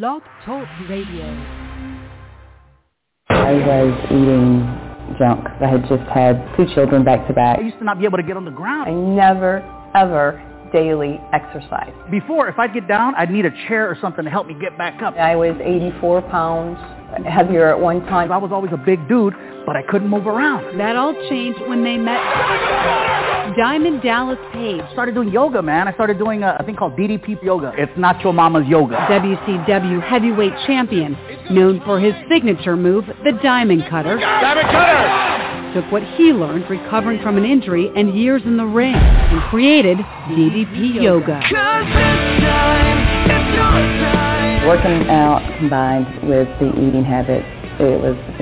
Blog Talk Radio. I was eating junk. I had just had two children back to back. I used to not be able to get on the ground. I never, ever daily exercise. Before, if I'd get down, I'd need a chair or something to help me get back up. I was 84 pounds heavier at one time. I was always a big dude, but I couldn't move around. That all changed when they met Diamond Dallas Page. Started doing yoga, man. I started doing a, a thing called DDP yoga. It's not your mama's yoga. WCW heavyweight champion, known for his signature move, the Diamond Cutter. Diamond Cutter! Took what he learned recovering from an injury and years in the ring and created DDP Yoga. Working out combined with the eating habits, it was a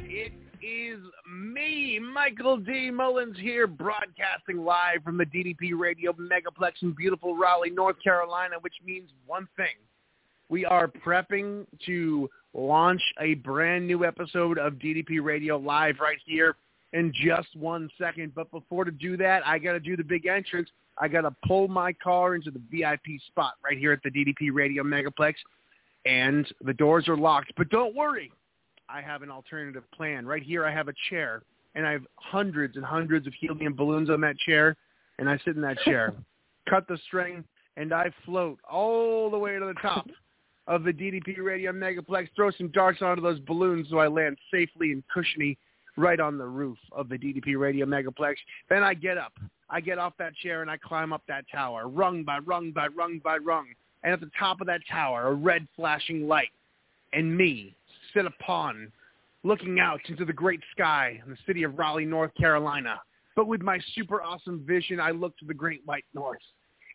is me, Michael D. Mullins here, broadcasting live from the DDP Radio Megaplex in beautiful Raleigh, North Carolina, which means one thing. We are prepping to launch a brand new episode of DDP Radio live right here in just one second. But before to do that, I got to do the big entrance. I got to pull my car into the VIP spot right here at the DDP Radio Megaplex and the doors are locked. But don't worry, I have an alternative plan. Right here, I have a chair, and I have hundreds and hundreds of helium balloons on that chair, and I sit in that chair, cut the string, and I float all the way to the top of the DDP Radio Megaplex, throw some darts onto those balloons so I land safely and cushiony right on the roof of the DDP Radio Megaplex. Then I get up. I get off that chair and I climb up that tower, rung by rung by rung by rung and at the top of that tower, a red flashing light, and me sit upon, looking out into the great sky in the city of Raleigh, North Carolina. But with my super awesome vision, I look to the great white north,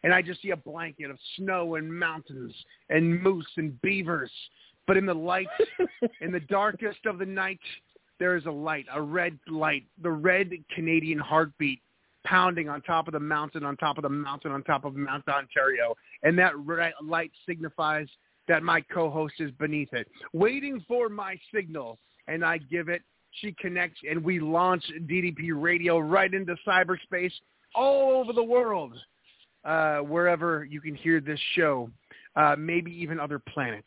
and I just see a blanket of snow and mountains and moose and beavers. But in the light, in the darkest of the night, there is a light, a red light, the red Canadian heartbeat pounding on top of the mountain, on top of the mountain, on top of Mount Ontario. And that red light signifies that my co-host is beneath it, waiting for my signal. And I give it. She connects, and we launch DDP Radio right into cyberspace all over the world, uh, wherever you can hear this show, uh, maybe even other planets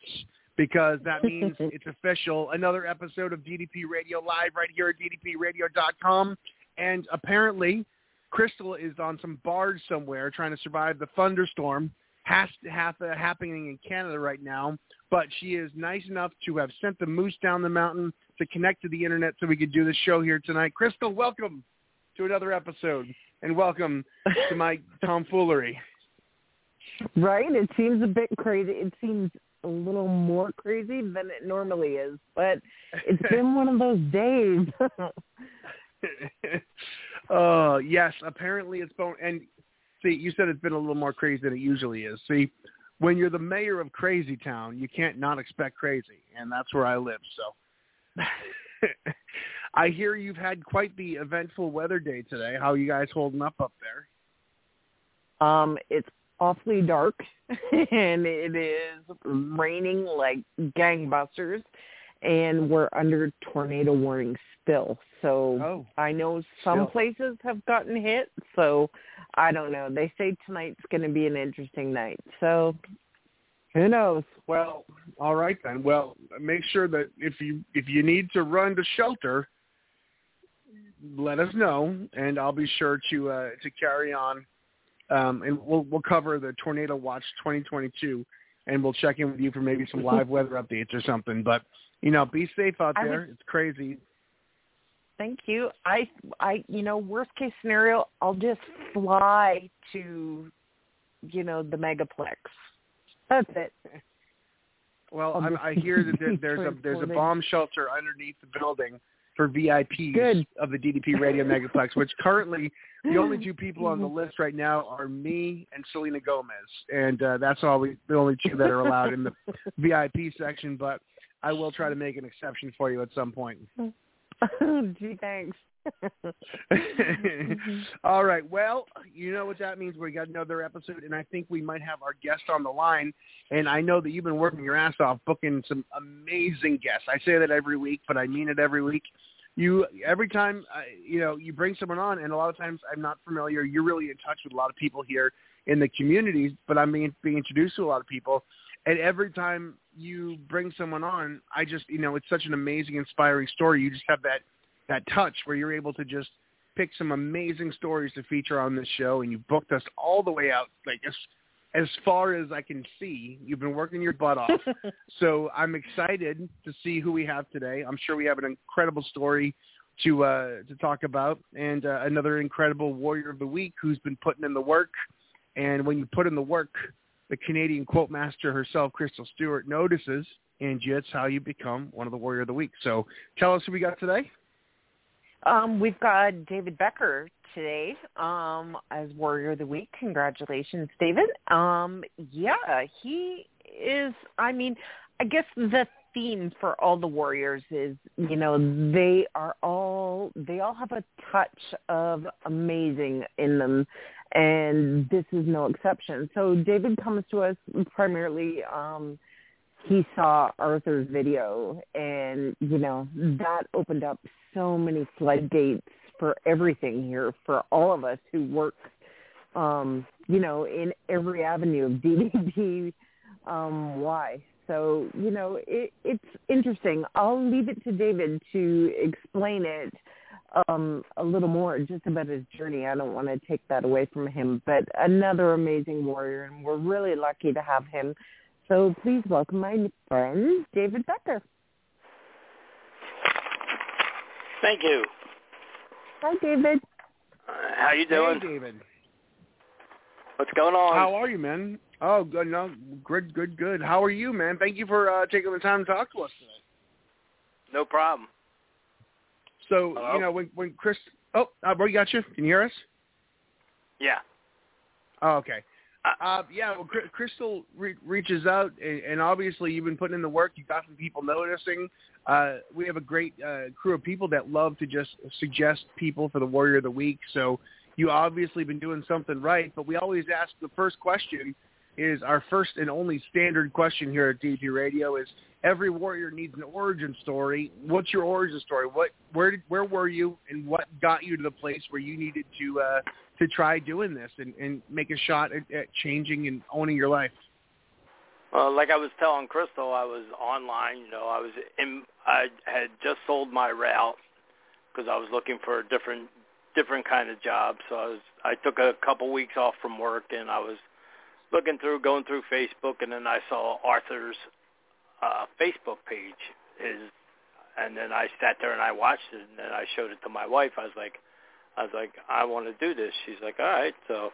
because that means it's official. Another episode of DDP Radio live right here at ddpradio.com. And apparently, Crystal is on some barge somewhere trying to survive the thunderstorm has to have uh, happening in Canada right now. But she is nice enough to have sent the moose down the mountain to connect to the internet so we could do the show here tonight. Crystal, welcome to another episode, and welcome to my tomfoolery. Right? It seems a bit crazy. It seems a little more crazy than it normally is, but it's been one of those days. uh yes, apparently it's been and see, you said it's been a little more crazy than it usually is. See, when you're the mayor of Crazy Town, you can't not expect crazy, and that's where I live. So I hear you've had quite the eventful weather day today. How are you guys holding up up there? Um, it's awfully dark and it is raining like gangbusters and we're under tornado warning still. So oh, I know some still. places have gotten hit. So I don't know. They say tonight's going to be an interesting night. So who knows? Well, all right then. Well, make sure that if you if you need to run to shelter, let us know, and I'll be sure to uh, to carry on. Um, and we'll we'll cover the Tornado Watch 2022, and we'll check in with you for maybe some live weather updates or something. But you know, be safe out there. would- It's crazy. Thank you. I I you know, worst case scenario, I'll just fly to you know, the megaplex. That's it. Well, I'm, I hear that there, there's a there's a bomb shelter underneath the building for VIPs Good. of the DDP Radio Megaplex, which currently the only two people on the list right now are me and Selena Gomez, and uh, that's all we the only two that are allowed in the VIP section. But I will try to make an exception for you at some point. Gee, thanks. All right. Well, you know what that means. We got another episode, and I think we might have our guest on the line. And I know that you've been working your ass off booking some amazing guests. I say that every week, but I mean it every week. You every time uh, you know you bring someone on, and a lot of times I'm not familiar. You're really in touch with a lot of people here in the communities, but I'm being being introduced to a lot of people. And every time you bring someone on, I just you know it's such an amazing, inspiring story. You just have that that touch where you're able to just pick some amazing stories to feature on this show, and you booked us all the way out, like as as far as I can see. You've been working your butt off, so I'm excited to see who we have today. I'm sure we have an incredible story to uh, to talk about, and uh, another incredible warrior of the week who's been putting in the work. And when you put in the work, the Canadian quote master herself, Crystal Stewart, notices, and it's how you become one of the warrior of the week. So tell us who we got today. Um, we've got David Becker today um, as Warrior of the Week. Congratulations, David. Um, yeah, he is. I mean, I guess the theme for all the warriors is, you know, they are all they all have a touch of amazing in them, and this is no exception. So David comes to us primarily. Um, he saw Arthur's video and you know that opened up so many floodgates for everything here for all of us who work um you know in every avenue of DDP um why so you know it it's interesting. I'll leave it to David to explain it um a little more just about his journey. I don't want to take that away from him but another amazing warrior and we're really lucky to have him so please welcome my friend, David Becker. Thank you. Hi, David. Uh, how you doing? Hey, David. What's going on? How are you, man? Oh, good. No, good, good, good. How are you, man? Thank you for uh, taking the time to talk to us today. No problem. So, Hello? you know, when when Chris, oh, uh, we got you. Can you hear us? Yeah. Oh, okay. Uh, yeah, well, Crystal re- reaches out, and, and obviously you've been putting in the work. You got some people noticing. Uh, we have a great uh, crew of people that love to just suggest people for the Warrior of the Week. So you obviously been doing something right. But we always ask the first question is our first and only standard question here at DP Radio is every warrior needs an origin story. What's your origin story? What where did where were you and what got you to the place where you needed to uh, to try doing this and, and make a shot at, at changing and owning your life? Well, like I was telling Crystal, I was online. You know, I was in. I had just sold my route because I was looking for a different different kind of job. So I was. I took a couple weeks off from work, and I was looking through, going through Facebook, and then I saw Arthur's uh, Facebook page. His, and then I sat there and I watched it, and then I showed it to my wife. I was like, I was like, I want to do this. She's like, all right. So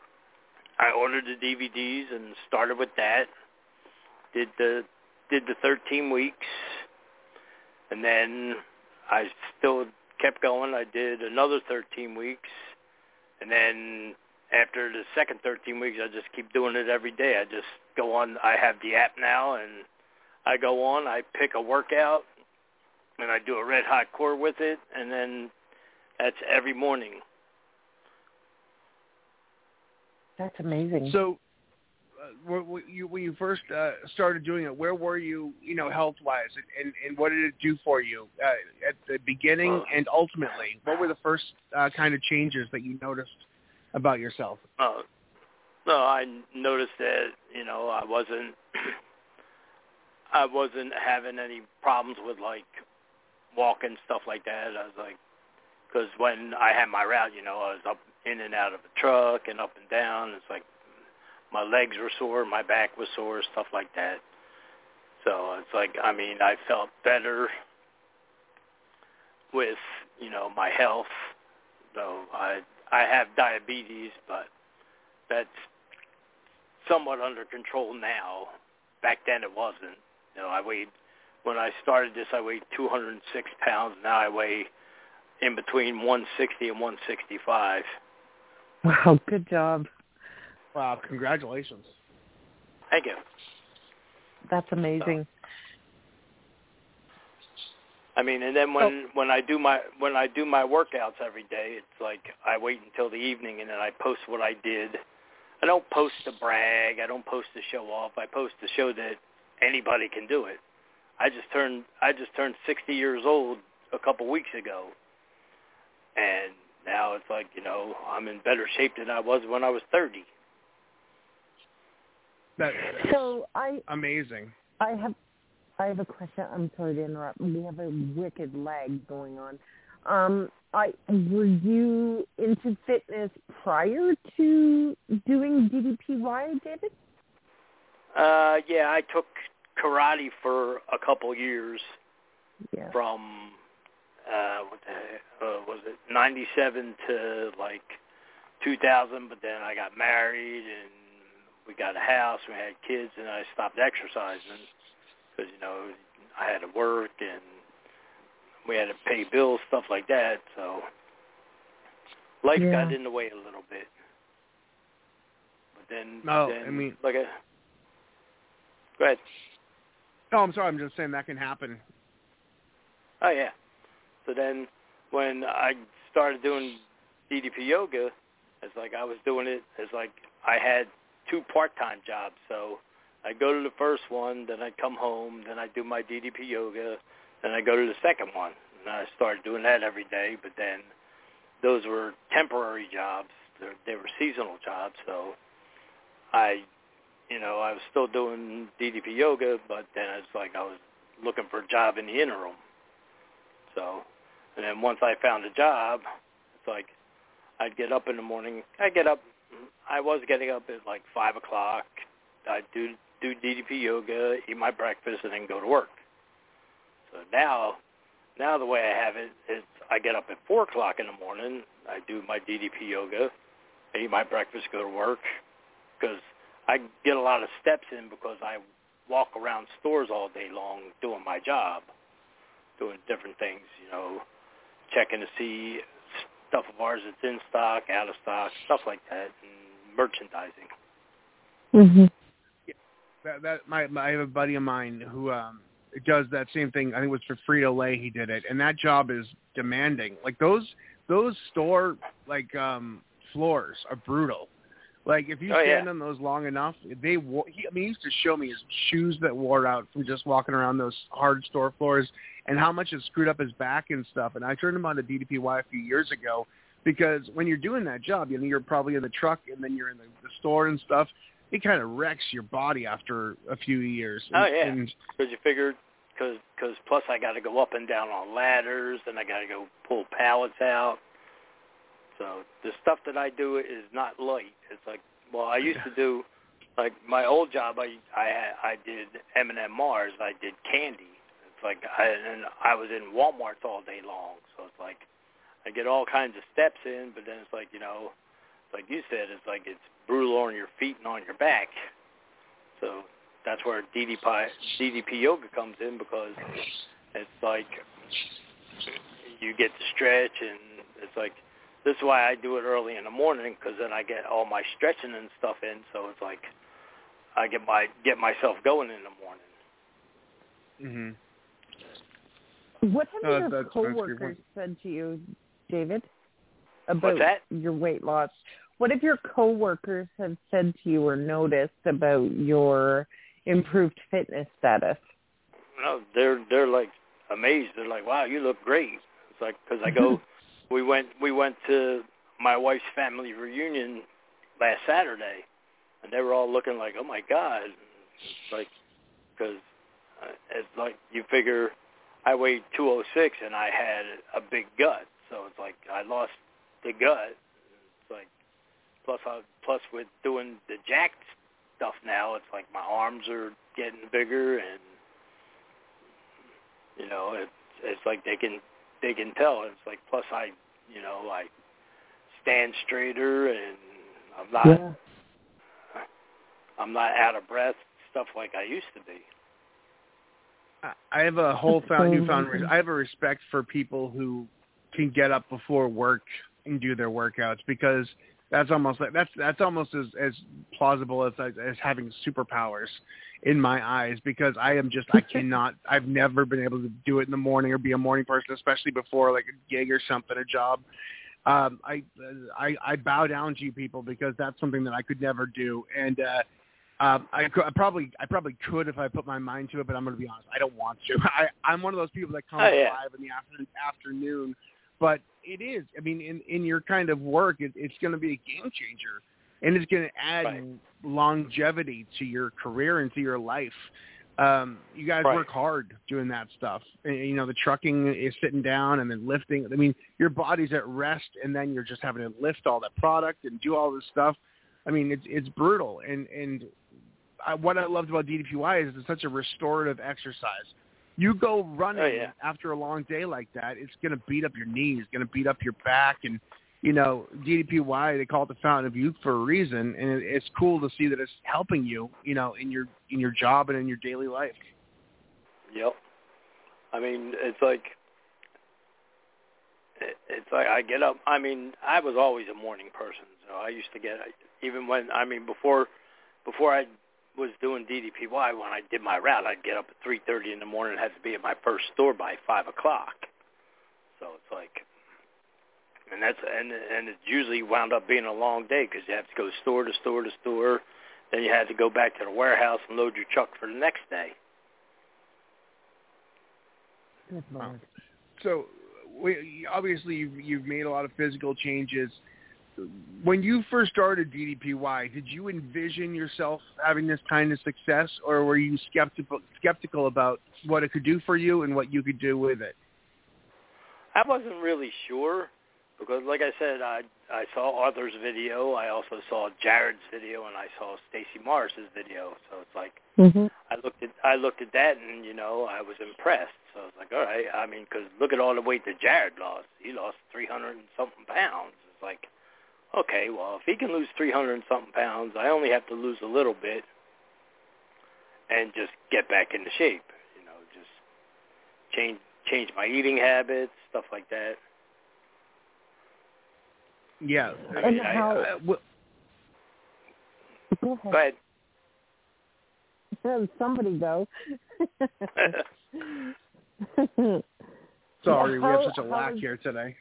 I ordered the DVDs and started with that. Did the did the 13 weeks, and then I still kept going. I did another 13 weeks, and then after the second 13 weeks, I just keep doing it every day. I just go on. I have the app now, and I go on. I pick a workout, and I do a red hot core with it, and then that's every morning. That's amazing. So, uh, when when you, when you first uh, started doing it, where were you, you know, health wise, and, and and what did it do for you uh, at the beginning and ultimately? What were the first uh, kind of changes that you noticed about yourself? Uh, no, I noticed that you know I wasn't I wasn't having any problems with like walking stuff like that. I was like, because when I had my route, you know, I was up in and out of a truck and up and down. It's like my legs were sore, my back was sore, stuff like that. So it's like, I mean, I felt better with, you know, my health. So I I have diabetes, but that's somewhat under control now. Back then it wasn't. You know, I weighed when I started this, I weighed 206 pounds. Now I weigh in between 160 and 165. Wow, good job. Wow, congratulations. Thank you. That's amazing. I mean, and then when oh. when I do my when I do my workouts every day, it's like I wait until the evening and then I post what I did. I don't post to brag. I don't post to show off. I post to show that anybody can do it. I just turned I just turned 60 years old a couple weeks ago, and now it's like you know I'm in better shape than I was when I was 30. That, So I amazing. I have I have a question. I'm sorry to interrupt. We have a wicked lag going on. Um, I were you into fitness prior to doing DDPY, David? Uh, yeah, I took karate for a couple years Yeah. from uh what the heck, uh, was it 97 to like 2000 but then I got married and we got a house we had kids and I stopped exercising because you know I had to work and we had to pay bills stuff like that so life Yeah. got in the way a little bit but then No, then, I mean- like a go ahead No, I'm sorry. I'm just saying that can happen. Oh yeah. So then when I started doing DDP yoga, it's like I was doing it as like I had two part-time jobs. So I'd go to the first one, then I'd come home, then I'd do my DDP yoga, then I'd go to the second one. And I started doing that every day, but then those were temporary jobs. They they were seasonal jobs, so I you know, I was still doing DDP yoga, but then it's like I was looking for a job in the interim. So, and then once I found a job, it's like I'd get up in the morning. I get up. I was getting up at like five o'clock. I'd do do DDP yoga, eat my breakfast, and then go to work. So now, now the way I have it is I get up at four o'clock in the morning. I do my DDP yoga, I eat my breakfast, go to work, because I get a lot of steps in because I walk around stores all day long doing my job, doing different things, you know, checking to see stuff of ours that's in stock, out of stock, stuff like that, and merchandising. Mhm. Yeah. That that my, my I have a buddy of mine who um does that same thing. I think it was for Frito Lay he did it, and that job is demanding. Like those those store like um floors are brutal. Like if you Oh, yeah. stand on those long enough, they wo- he, I mean he used to show me his shoes that wore out from just walking around those hard store floors, and how much it screwed up his back and stuff. And I turned him on to DDPY a few years ago because when you're doing that job, you know you're probably in the truck and then you're in the, the store and stuff. It kind of wrecks your body after a few years. Oh, yeah. Because you figured, because cause plus I got to go up and down on ladders, and I got to go pull pallets out. So the stuff that I do is not light. It's like, well, I used to do, like my old job. I I I did M and M Mars. I did candy. It's like I and I was in Walmart all day long. So it's like I get all kinds of steps in, but then it's like you know, like you said, it's like it's brutal on your feet and on your back. So that's where DDP DDP yoga comes in because it's like you get to stretch and it's like this is why I do it early in the morning because then I get all my stretching and stuff in. So it's like I get my get myself going in the morning. hmm What have No, your that's- that's a good coworkers said to you, David, about that? your weight loss? What have your coworkers have said to you or noticed about your improved fitness status? No, they're they're like amazed. They're like, "Wow, you look great." It's like because I go, we went we went to my wife's family reunion last Saturday, and they were all looking like, "Oh my God!" Like because uh, it's like you figure I weighed 206 and I had a big gut, so it's like I lost the gut. It's like plus I plus with doing the jacked stuff now, it's like my arms are getting bigger and you know it's it's like they can they can tell it's like plus i you know i stand straighter and i'm not i'm not out of breath stuff like i used to be. I- I have a whole found so newfound. I have a respect for people who can get up before work and do their workouts because that's almost like that's that's almost as as plausible as as having superpowers in my eyes because I am just I cannot I've never been able to do it in the morning or be a morning person especially before like a gig or something a job um I I I bow down to you people because that's something that I could never do and uh um, I, could, I probably I probably could if I put my mind to it, but I'm going to be honest. I don't want to. I, I'm one of those people that comes oh, yeah. alive in the after, afternoon, but it is. I mean, in in your kind of work, it, it's going to be a game changer, and it's going to add right. longevity to your career and to your life. Um, you guys right. work hard doing that stuff. And, you know, the trucking is sitting down and then lifting. I mean, your body's at rest, and then you're just having to lift all that product and do all this stuff. I mean, it's it's brutal, and and I, what I loved about DDPY is it's such a restorative exercise. You go running oh, yeah. after a long day like that, it's going to beat up your knees, going to beat up your back, and you know DDPY they call it the fountain of youth for a reason, and it, it's cool to see that it's helping you, you know, in your in your job and in your daily life. Yep. I mean, it's like it's like I get up. I mean, I was always a morning person, so I used to get even when I mean before before I was doing DDPY when I did my route, I'd get up at 3:30 in the morning and have to be at my first store by five o'clock. So it's like, and that's and and it usually wound up being a long day because you have to go store to store to store. Then you had to go back to the warehouse and load your truck for the next day. Good Lord. So, we, obviously, you've, you've made a lot of physical changes when you first started DDPY, did you envision yourself having this kind of success, or were you skeptical skeptical about what it could do for you and what you could do with it? I wasn't really sure because, like I said, I I saw Arthur's video, I also saw Jared's video, and I saw Stacy Morris's video. So it's like mm-hmm. I looked at I looked at that, and you know I was impressed. So I was like, all right. I mean, because look at all the weight that Jared lost. He lost three hundred and something pounds. It's like okay, well, if he can lose 300 and something pounds, I only have to lose a little bit and just get back into shape. You know, just change change my eating habits, stuff like that. Yeah. I And mean, I, how- I, well, Go ahead. go ahead. Somebody go. sorry, we How- have such a how lack is- here today.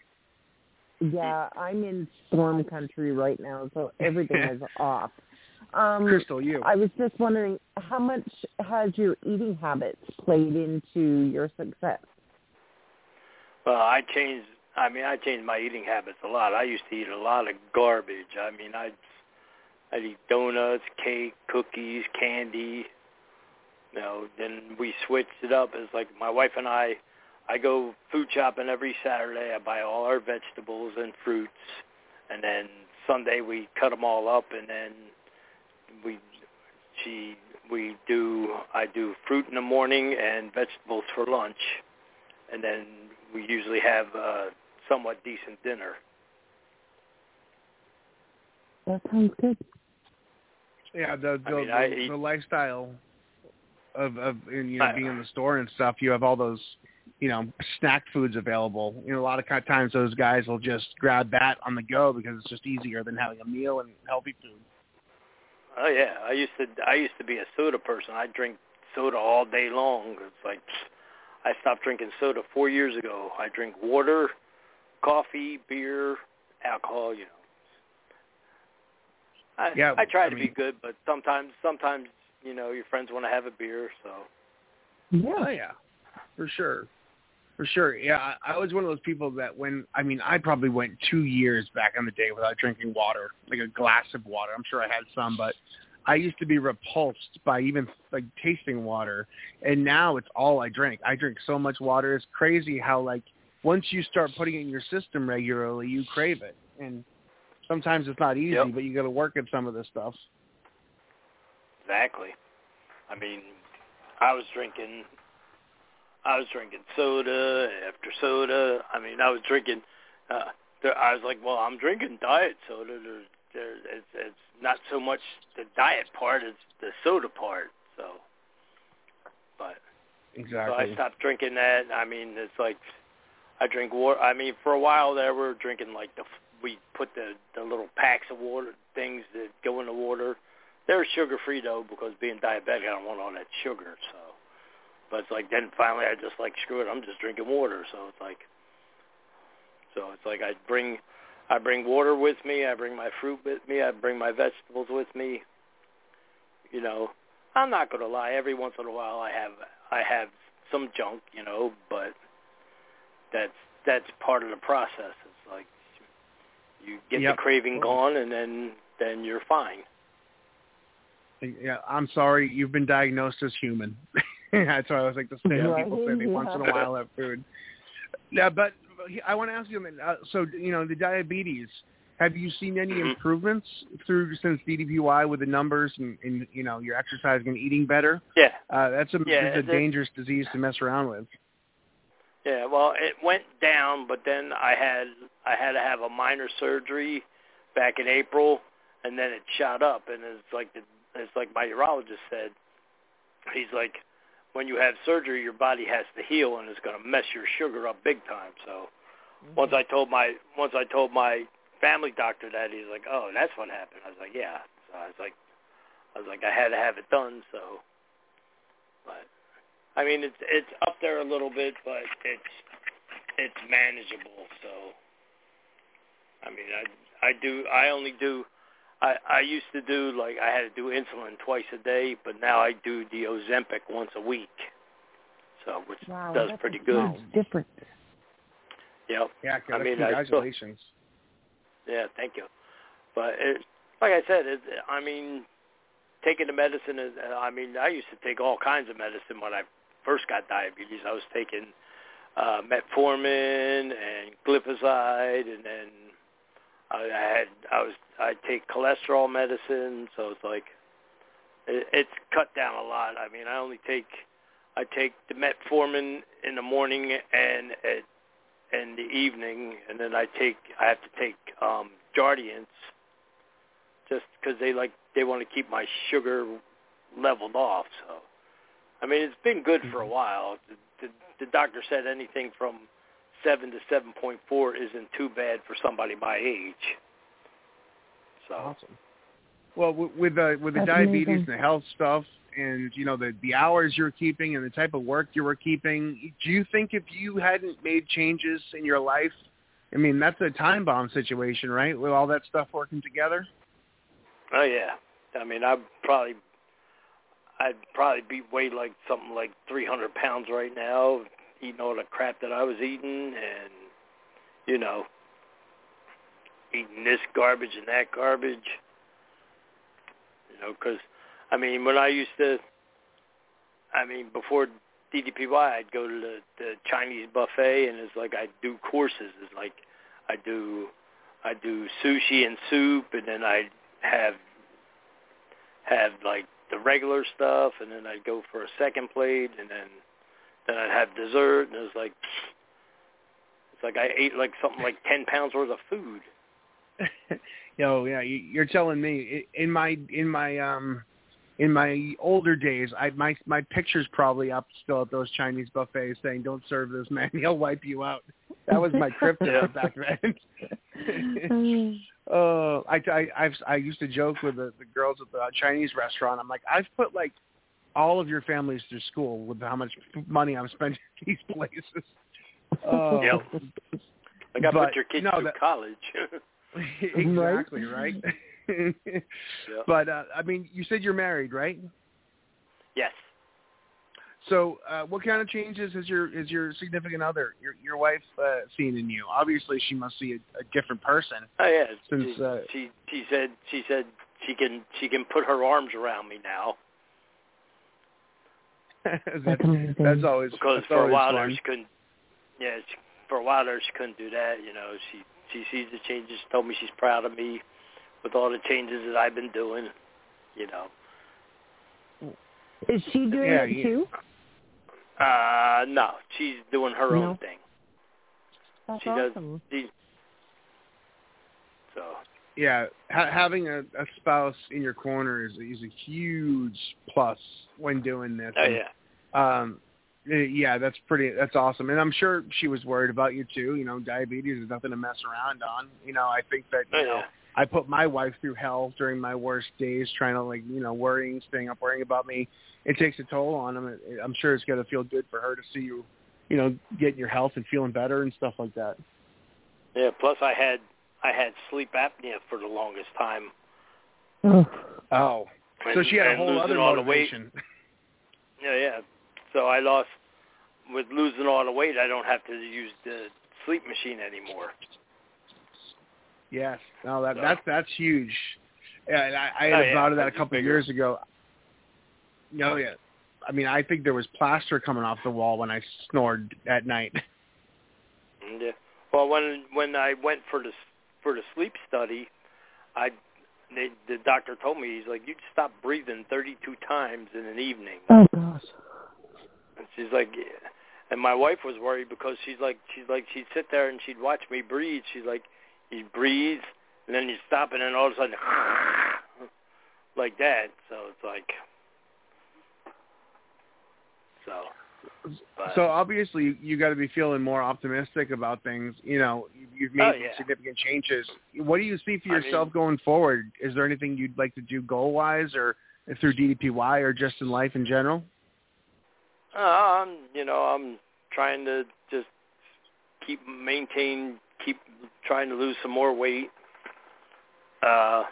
Yeah, I'm in storm country right now, so everything is off. Um, Crystal, you. I was just wondering, how much has your eating habits played into your success? Well, I changed. I mean, I changed my eating habits a lot. I used to eat a lot of garbage. I mean, I'd I'd eat donuts, cake, cookies, candy. You know, then we switched it up. It's like my wife and I I go food shopping every Saturday. I buy all our vegetables and fruits, and then Sunday we cut them all up, and then we she we do I do fruit in the morning and vegetables for lunch, and then we usually have a somewhat decent dinner. That sounds good. Yeah, the the, I mean, the, I the lifestyle of of and, you know I- being in the store and stuff. You have all those you know snack foods available. You know, a lot of times those guys will just grab that on the go because it's just easier than having a meal and healthy food. Oh yeah, I used to I used to be a soda person. I drink soda all day long. It's like I stopped drinking soda four years ago. I drink water, coffee, beer, alcohol. You know, I Yeah, I try I to mean- be good, but sometimes sometimes you know your friends want to have a beer, so Oh Yeah. yeah, for sure, for sure. Yeah, I, was one of those people that when I mean I probably went two years back in the day without drinking water, like a glass of water. I'm sure I had some, but I used to be repulsed by even like tasting water, and now it's all I drink. I drink so much water. It's crazy how like once you start putting it in your system regularly, you crave it, and sometimes it's not easy, Yep. but you got to work at some of this stuff. exactly. I mean, I was drinking. I was drinking soda after soda. I mean, I was drinking. Uh, there, I was like, well, I'm drinking diet soda. There, there, it's, it's not so much the diet part; it's the soda part. So, but so I stopped drinking that. I mean, it's like I drink water. I mean, for a while there, we were drinking like the we put the the little packs of water things that go in the water. They're sugar free though because being diabetic, I don't want all that sugar. So, but it's like then finally I just like screw it. I'm just drinking water. So it's like, so it's like I bring I bring water with me. I bring my fruit with me. I bring my vegetables with me. You know, I'm not going to lie. Every once in a while, I have I have some junk, you know, but that's that's part of the process. It's like you get Yep. the craving gone, and then then you're fine. Yeah, I'm sorry. You've been diagnosed as human. That's what I always like to say. Right. People say they once in a while have food. Yeah, but I want to ask you. Uh, so you know the diabetes. Have you seen any Mhm. improvements through since DDPY with the numbers and, and you know your exercising and eating better? Yeah, Uh, that's a, Yeah, that's a the- dangerous disease to mess around with. yeah. Well, it went down, but then I had I had to have a minor surgery back in April, and then it shot up, and it's like the, it's like my urologist said. He's like, when you have surgery, your body has to heal, and it's going to mess your sugar up big time. So mm-hmm. once I told my once I told my family doctor that, he's like, oh, that's what happened. I was like, yeah. So I was like, I was like, I had to have it done. So, but I mean, it's it's up there a little bit, but it's it's manageable. So, I mean, I I do I only do. I, I used to do like I had to do insulin twice a day, but now I do the Ozempic once a week. So which Wow, does that's pretty good. huge difference. Yep. Yeah, I mean, I congratulations. Yeah, thank you. But it, like I said, it, I mean, taking the medicine is. I mean, I used to take all kinds of medicine when I first got diabetes. I was taking uh, metformin and glipizide, and then I, had I was I take cholesterol medicine. So it's like it, it's cut down a lot. I mean, I only take I take the metformin in the morning and at in the evening, and then I take I have to take um, Jardiance just because they like they want to keep my sugar leveled off. So, I mean, it's been good for a while. The, the, the doctor said anything from seven to seven point four isn't too bad for somebody my age. So, Awesome. Well, with the with the That's diabetes amazing. and the health stuff, and you know the the hours you're keeping and the type of work you were keeping, do you think if you hadn't made changes in your life, I mean that's a time bomb situation, right? With all that stuff working together. oh yeah, I mean, I probably I'd probably be weighed like something like 300 pounds right now, eating all the crap that I was eating, and you know, eating this garbage and that garbage. You know, because I mean, when I used to, I mean, before DDPY, I'd go to the, the Chinese buffet, and it's like I'd do courses. It's like I do, I do sushi and soup, and then I have have like the regular stuff, and then I'd go for a second plate, and then then I'd have dessert, and it was like it's like I ate like something like ten pounds worth of food. Yo, yeah, you- you're telling me in my in my um in my older days, I my my picture's probably up still at those Chinese buffets saying "Don't serve this man, he'll wipe you out." That was my crypto back then. Uh, I, I I've I used to joke with the, the girls at the Chinese restaurant. I'm like, I've put like all of your families through school with how much money I'm spending at these places. Uh, Yep. I But, put your kids no, through that- college. exactly right. yeah. But uh, I mean, you said you're married, right? Yes. So, uh, what kind of changes has your is your significant other, your your wife, uh, seen in you? Obviously, she must see a, a different person. Oh yeah. Since, she, uh, she she said she said she can she can put her arms around me now that's, That's amazing. that's always because that's for a while there she couldn't. Yeah, she, for a while there she couldn't do that. You know, she she sees the changes. Told me she's proud of me with all the changes that I've been doing. You know. Is she doing Yeah, it yeah. too? Uh no, she's doing her No. own thing. That's She does. awesome. She, so yeah, ha- having a, a spouse in your corner is is a huge plus when doing this. oh yeah. Um, yeah, that's pretty. That's awesome, and I'm sure she was worried about you too. You know, diabetes is nothing to mess around on. You know, I think that you Oh, know yeah. I put my wife through hell during my worst days, trying to like you know worrying, staying up, worrying about me. It takes a toll on them. I'm sure it's gonna feel good for her to see you, you know, getting your health and feeling better and stuff like that. Yeah. Plus, I had I had sleep apnea for the longest time. Oh, so And- she had a and whole other all the weight. motivation. Yeah, yeah. So I lost with losing all the weight. I don't have to use the sleep machine anymore. Yes, no, that So- that's that's huge. Yeah, and I, I had Oh, a yeah, thought of that a couple of years ago. No, yeah. I mean, I think there was plaster coming off the wall when I snored at night. And, uh, well, when when I went for the for the sleep study, I they, the doctor told me he's like you'd stop breathing 32 times in an evening. Oh gosh. And she's like, and my wife was worried because she's like, she's like, she'd sit there and she'd watch me breathe. She's like, you breathe, and then you stop, and then all of a sudden, like that. So it's like, so. But, So obviously, you got to be feeling more optimistic about things. You know, you- you've made Oh, yeah. significant changes. What do you see for I yourself mean- going forward? Is there anything you'd like to do goal wise, or through DDPY, or just in life in general? uh, I'm, you know, I'm trying to just keep maintain, keep trying to lose some more weight. Uh,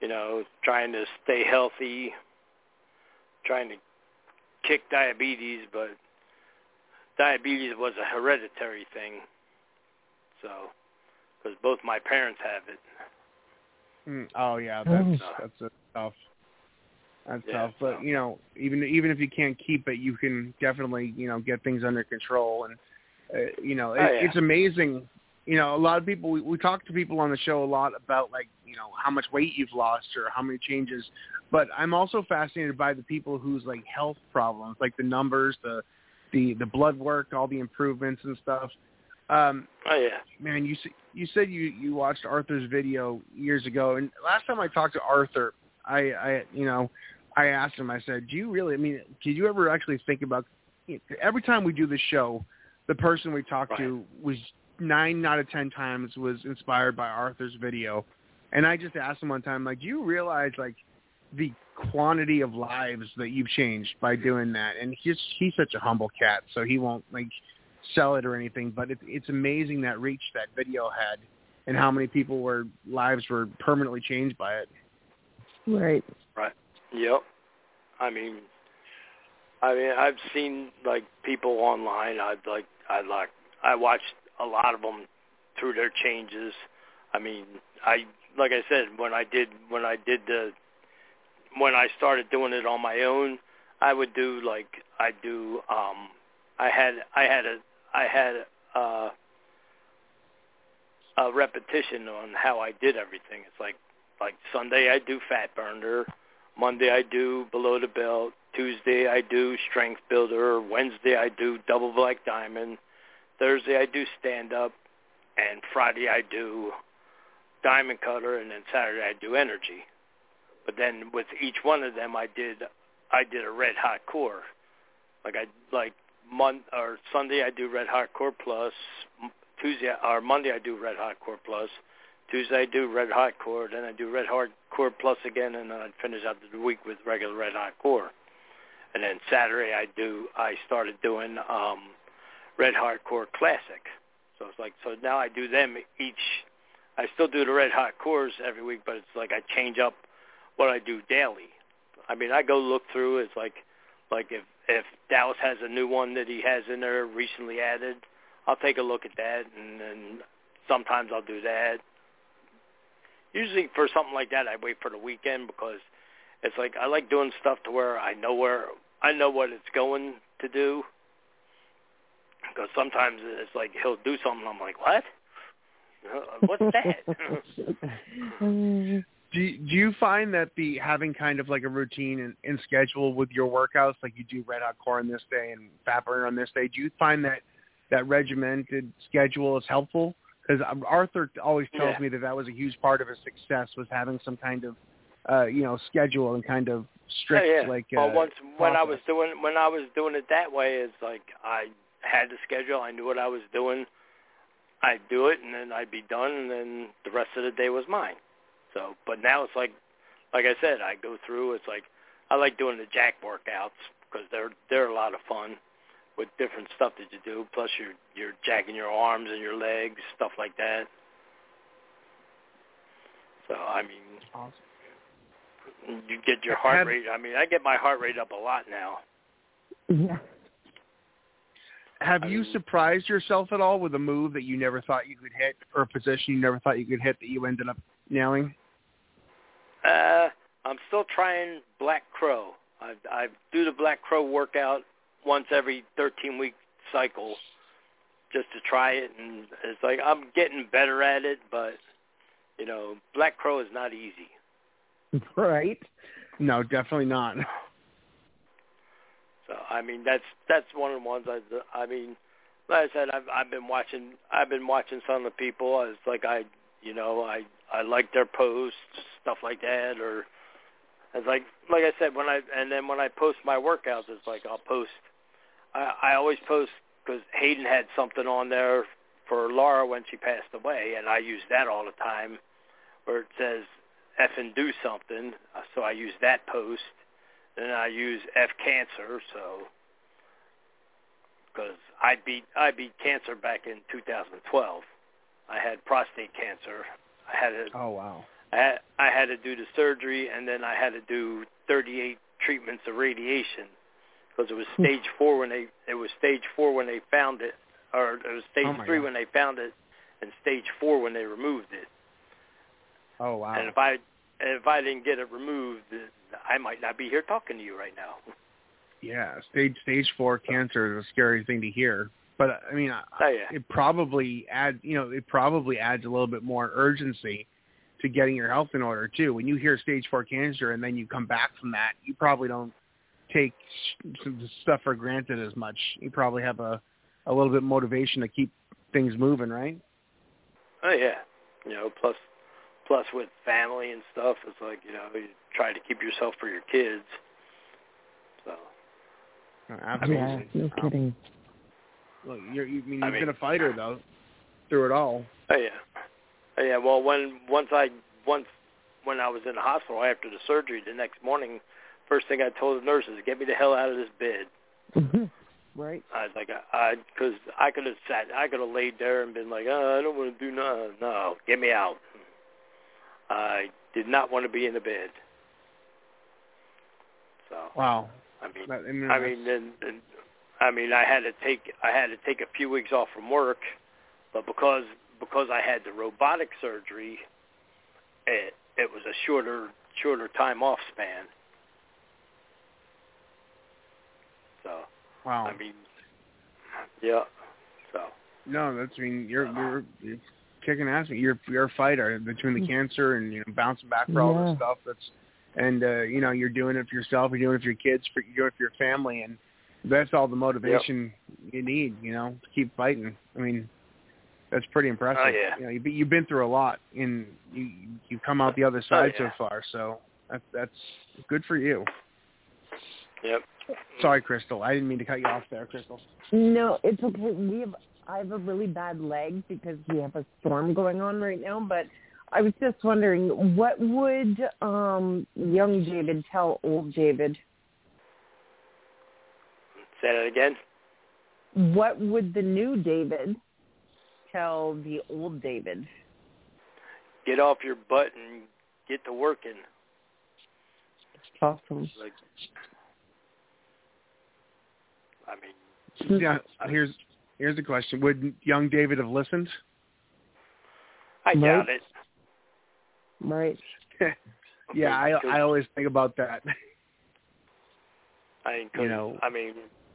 you know, trying to stay healthy, trying to kick diabetes, but diabetes was a hereditary thing. So, because both my parents have it. Mm, oh yeah, that's that's a tough. That's Yeah, tough, but so- you know, even even if you can't keep it, you can definitely you know get things under control, and uh, you know it, Oh, yeah. it's amazing. You know, a lot of people we, we talk to people on the show a lot about like you know how much weight you've lost or how many changes, but I'm also fascinated by the people whose like health problems, like the numbers, the the the blood work, all the improvements and stuff. Um, Oh yeah. man, you you said you you watched Arthur's video years ago, and last time I talked to Arthur, I I you know I asked him. I said, "Do you really? I mean, did you ever actually think about every time we do the show, the person we talked to was nine out of ten times was inspired by Arthur's video, and I just asked him one time, like, do you realize like the quantity of lives that you've changed by doing that? And he's he's such a humble cat, so he won't like sell it or anything, but it's it's amazing that reach that video had and how many people were lives were permanently changed by it. Right. Right. Yep. I mean, I mean, I've seen like people online. I like, I like, I watched a lot of them through their changes. I mean, I like I said when I did when I did the when I started doing it on my own, I would do like I do. um I had I had a I had uh, a repetition on how I did everything. It's like like Sunday I do fat burner. Monday I do below the belt. Tuesday I do strength builder. Wednesday I do double black diamond. Thursday I do stand up, and Friday I do diamond cutter, and then Saturday I do energy. But then with each one of them I did I did a red hot core. Like I like Mon or Sunday I do red hot core plus. Tuesday or Monday I do red hot core plus. Tuesday I do red hot core, then I do red hot core plus again, and then I'd finish out the week with regular red hot core. And then Saturday I do I started doing um red hot core classic. So it's like so now I do them each. I still do the red hot cores every week, but it's like I change up what I do daily. I mean I go look through. It's like like if if Dallas has a new one that he has in there recently added, I'll take a look at that, and then sometimes I'll do that. Usually for something like that, I wait for the weekend because it's like I like doing stuff to where I know where I know what it's going to do. Because sometimes it's like he'll do something, I'm like, what? Uh, What's that? Do you, do you find that the having kind of like a routine and, and schedule with your workouts, like you do red hot core on this day and fat burner on this day, do you find that that regimented schedule is helpful? Because Arthur always tells Yeah. me that that was a huge part of his success was having some kind of uh, you know, schedule and kind of strict yeah, yeah. like. well, uh, once when I was doing when I was doing it that way, it's like I had the schedule. I knew what I was doing. I'd do it, and then I'd be done, and then the rest of the day was mine. So, but now it's like, like I said, I go through. It's like I like doing the jack workouts because they're they're a lot of fun with different stuff that you do. Plus, you're you're jacking your arms and your legs, stuff like that. So, I mean, Awesome. you get your heart rate. I mean, I get my heart rate up a lot now. Yeah. Have I you mean- surprised yourself at all with a move that you never thought you could hit, or a position you never thought you could hit that you ended up nailing? Uh, I'm still trying Black Crow. I I do the Black Crow workout once every 13 week cycle just to try it, and it's like I'm getting better at it, but you know, Black Crow is not easy. Right. No, definitely not. So I mean, that's that's one of the ones I I mean, like I said, I've I've been watching I've been watching some of the people. It's like I you know I I like their posts stuff like that, or it's like like I said when I and then when I post my workouts, it's like I'll post. I I always post because Hayden had something on there for Laura when she passed away, and I use that all the time, where it says "F and do something." Uh, so I use that post and I use F cancer, so because I beat I beat cancer back in 2012. I had prostate cancer. I had a, Oh wow. I had I had to do the surgery, and then I had to do 38 treatments of radiation because it was hmm. stage four when they it was stage four when they found it, or it was stage Oh, three God. when they found it, and stage four when they removed it. Oh wow. And if I if I didn't get it removed, I might not be here talking to you right now. Yeah, stage stage four cancer is a scary thing to hear. But I mean, Oh yeah. it probably adds, you know, it probably adds a little bit more urgency to getting your health in order too. When you hear stage four cancer and then you come back from that, you probably don't take some stuff for granted as much. You probably have a a little bit motivation to keep things moving, right? Oh yeah. You know, plus plus with family and stuff, it's like you know you try to keep yourself for your kids. So Uh, Yeah. Absolutely. No Um, kidding. Look, you're, you I mean I you've mean- been a fighter though, through it all. oh yeah, oh yeah. Well, when once I once when I was in the hospital after the surgery, the next morning, first thing I told the nurses, get me the hell out of this bed. Mm-hmm. right. I was like, I, because I could have sat, I could have laid there and been like, oh, I don't want to do nothing. No, get me out. I did not want to be in the bed. So Wow. I mean, I mean, I mean, and, and I mean, I had to take, I had to take a few weeks off from work, but because because I had the robotic surgery, it it was a shorter shorter time off span. So wow. I mean, yeah. So No, that's I mean you're you're, you're kicking ass. You're you're a fighter between the cancer and you know bouncing back for all this stuff. That's and uh, you know you're doing it for yourself. You're doing it for your kids. For, you're doing it for your family, and that's all the motivation you need. You know to keep fighting. I mean that's pretty impressive. Oh, yeah. You know you've been, you've been through a lot, and you you've come out the other side Oh, yeah. so far. So that's that's good for you. yep. Sorry, Crystal. I didn't mean to cut you off there, Crystal. No, it's okay. We have I have a really bad leg because we have a storm going on right now, but I was just wondering what would um young David tell old David? Say that again. What would the new David tell the old David? Get off your butt and get to working. Awesome. Like, I mean, Yeah. Here's here's the question: Would young David have listened? I Right. doubt it. Right. Yeah, I I always think about that. I mean, 'cause, you know- I mean,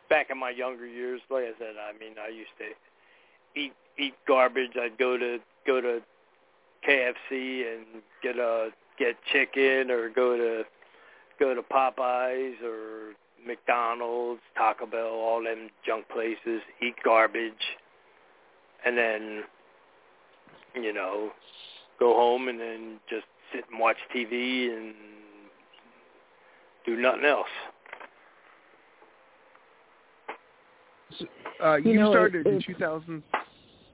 back in my younger years, like I said, I mean, I used to eat eat garbage. I'd go to go to KFC and get a get chicken, or go to go to Popeyes or McDonald's, Taco Bell, all them junk places. Eat garbage, and then you know go home and then just sit and watch TV and do nothing else. So, uh, you, You know, started it- in 2000.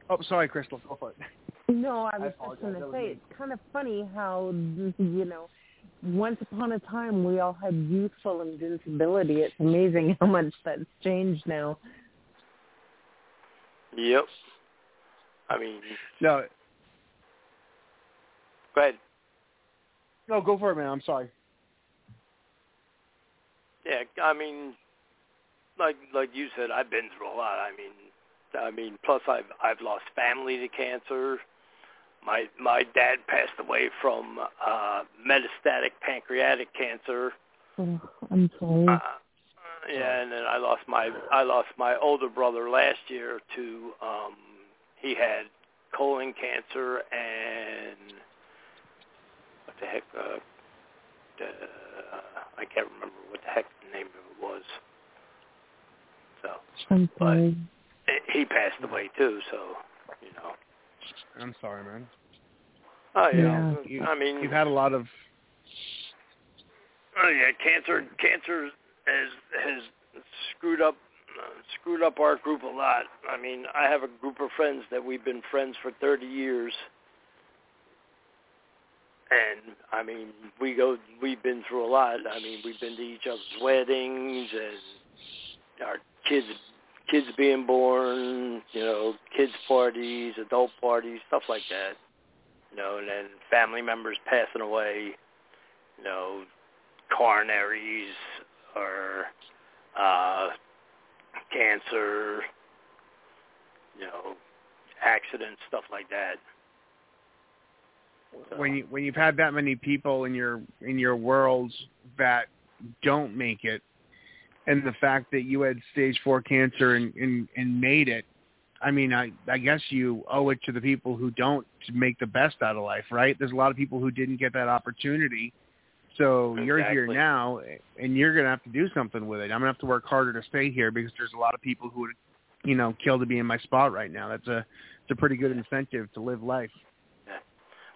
Oh, sorry, Crystal. Go for it. No, I I was just going to was say me. it's kind of funny how you know, once upon a time we all had youthful invincibility. It's amazing how much that's changed now. Yep. I mean, No, go ahead. no, go for it, man. I'm sorry. Yeah, I mean, like like you said, I've been through a lot. I mean, I mean, plus I've I've lost family to cancer. My my dad passed away from uh metastatic pancreatic cancer. Oh, I'm sorry. Uh, yeah, and then I lost my I lost my older brother last year to um he had colon cancer and what the heck uh, uh I can't remember what the heck the name of it was. So I'm sorry. he passed away too, so you know. I'm sorry, man. Oh yeah. Yeah. You- I mean You've had a lot of. Oh yeah, cancer cancer has has screwed up uh, screwed up our group a lot. I mean, I have a group of friends that we've been friends for 30 years. And I mean, we go we've been through a lot. I mean, we've been to each other's weddings and our kids kids being born, you know, kids parties, adult parties, stuff like that. You know, and then family members passing away, you know, coronaries or uh cancer, you know, accidents, stuff like that. So, when you when you've had that many people in your in your world that don't make it, and the fact that you had stage four cancer and and, and made it, I mean, I I guess you owe it to the people who don't to make the best out of life, right? There's a lot of people who didn't get that opportunity. So you're here now, and you're gonna have to do something with it. I'm gonna have to work harder to stay here because there's a lot of people who would, you know, kill to be in my spot right now. That's a it's a pretty good incentive to live life.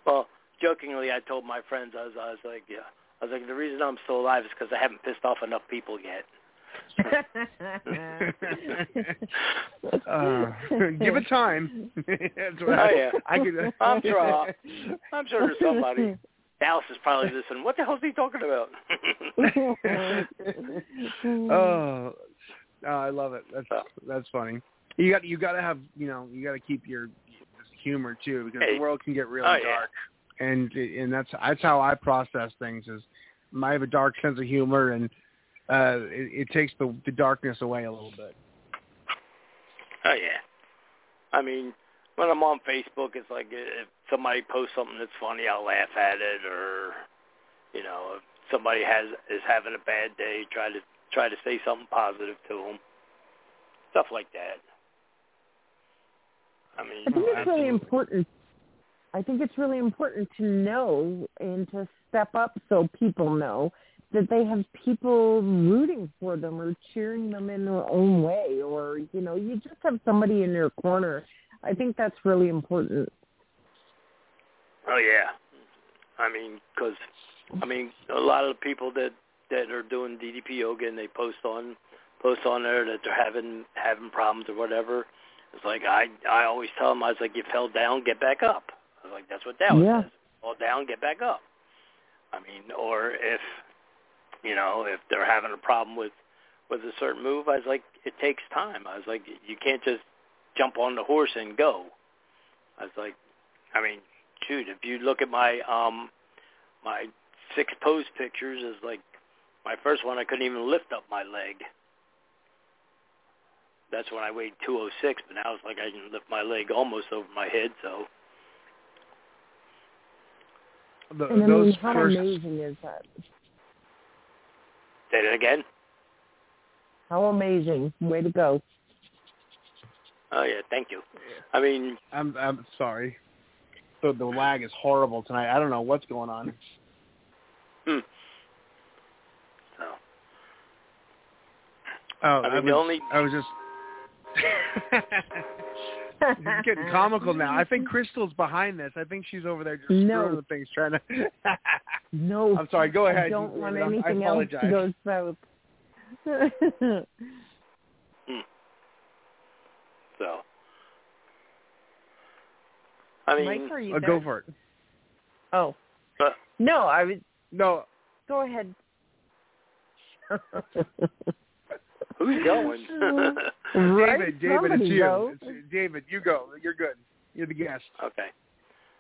Well, jokingly, I told my friends, I was, I was like, yeah, I was like, the reason I'm still alive is because I haven't pissed off enough people yet. Uh, give it time. That's what Oh, I, yeah. I could, I'm sure. I'm sure there's somebody. Dallas is probably listening. What the hell is he talking about? oh, oh, I love it. That's that's funny. You got you got to have you know you got to keep your humor too because Hey. the world can get really Oh, yeah. dark, and and that's that's how I process things. Is I have a dark sense of humor and uh it, it takes the the darkness away a little bit. Oh yeah. I mean, when I'm on Facebook, it's like if somebody posts something that's funny, I'll laugh at it, or you know, if somebody has is having a bad day, try to try to say something positive to them, stuff like that. I mean, I think it's absolutely. really important. I think it's really important to know and to step up so people know that they have people rooting for them or cheering them in their own way or you know you just have somebody in your corner. I think that's really important. Oh yeah, I mean, because I mean, a lot of the people that that are doing DDP yoga and they post on post on there that they're having having problems or whatever. It's like I I always tell them I was like, you fell down, get back up. I was like, that's what Dallas Yeah. says. Fall down, get back up. I mean, or if you know if they're having a problem with with a certain move, I was like, it takes time. I was like, you can't just jump on the horse and go. I was like, I mean, shoot, if you look at my um my six pose pictures, is like my first one I couldn't even lift up my leg. That's when I weighed 206, but now it's like I can lift my leg almost over my head. So The, And I mean, how first amazing is that? Say it again. How amazing! Way to go. Oh yeah, thank you. I mean, I'm I'm sorry. The the lag is horrible tonight. I don't know what's going on. hmm. So Oh, I mean, was, the only I was just It's getting comical now. I think Crystal's behind this. I think she's over there just No. screwing with things, trying to. No, I'm sorry. Go ahead. I don't want I anything else apologize. to go south. So, I mean, Mike, are you Uh, go for it. Oh. But- no, I was. No, Go ahead. who's going? right? David, David, Somebody it's you. go. It's, David, you go. You're good. You're the guest. Okay.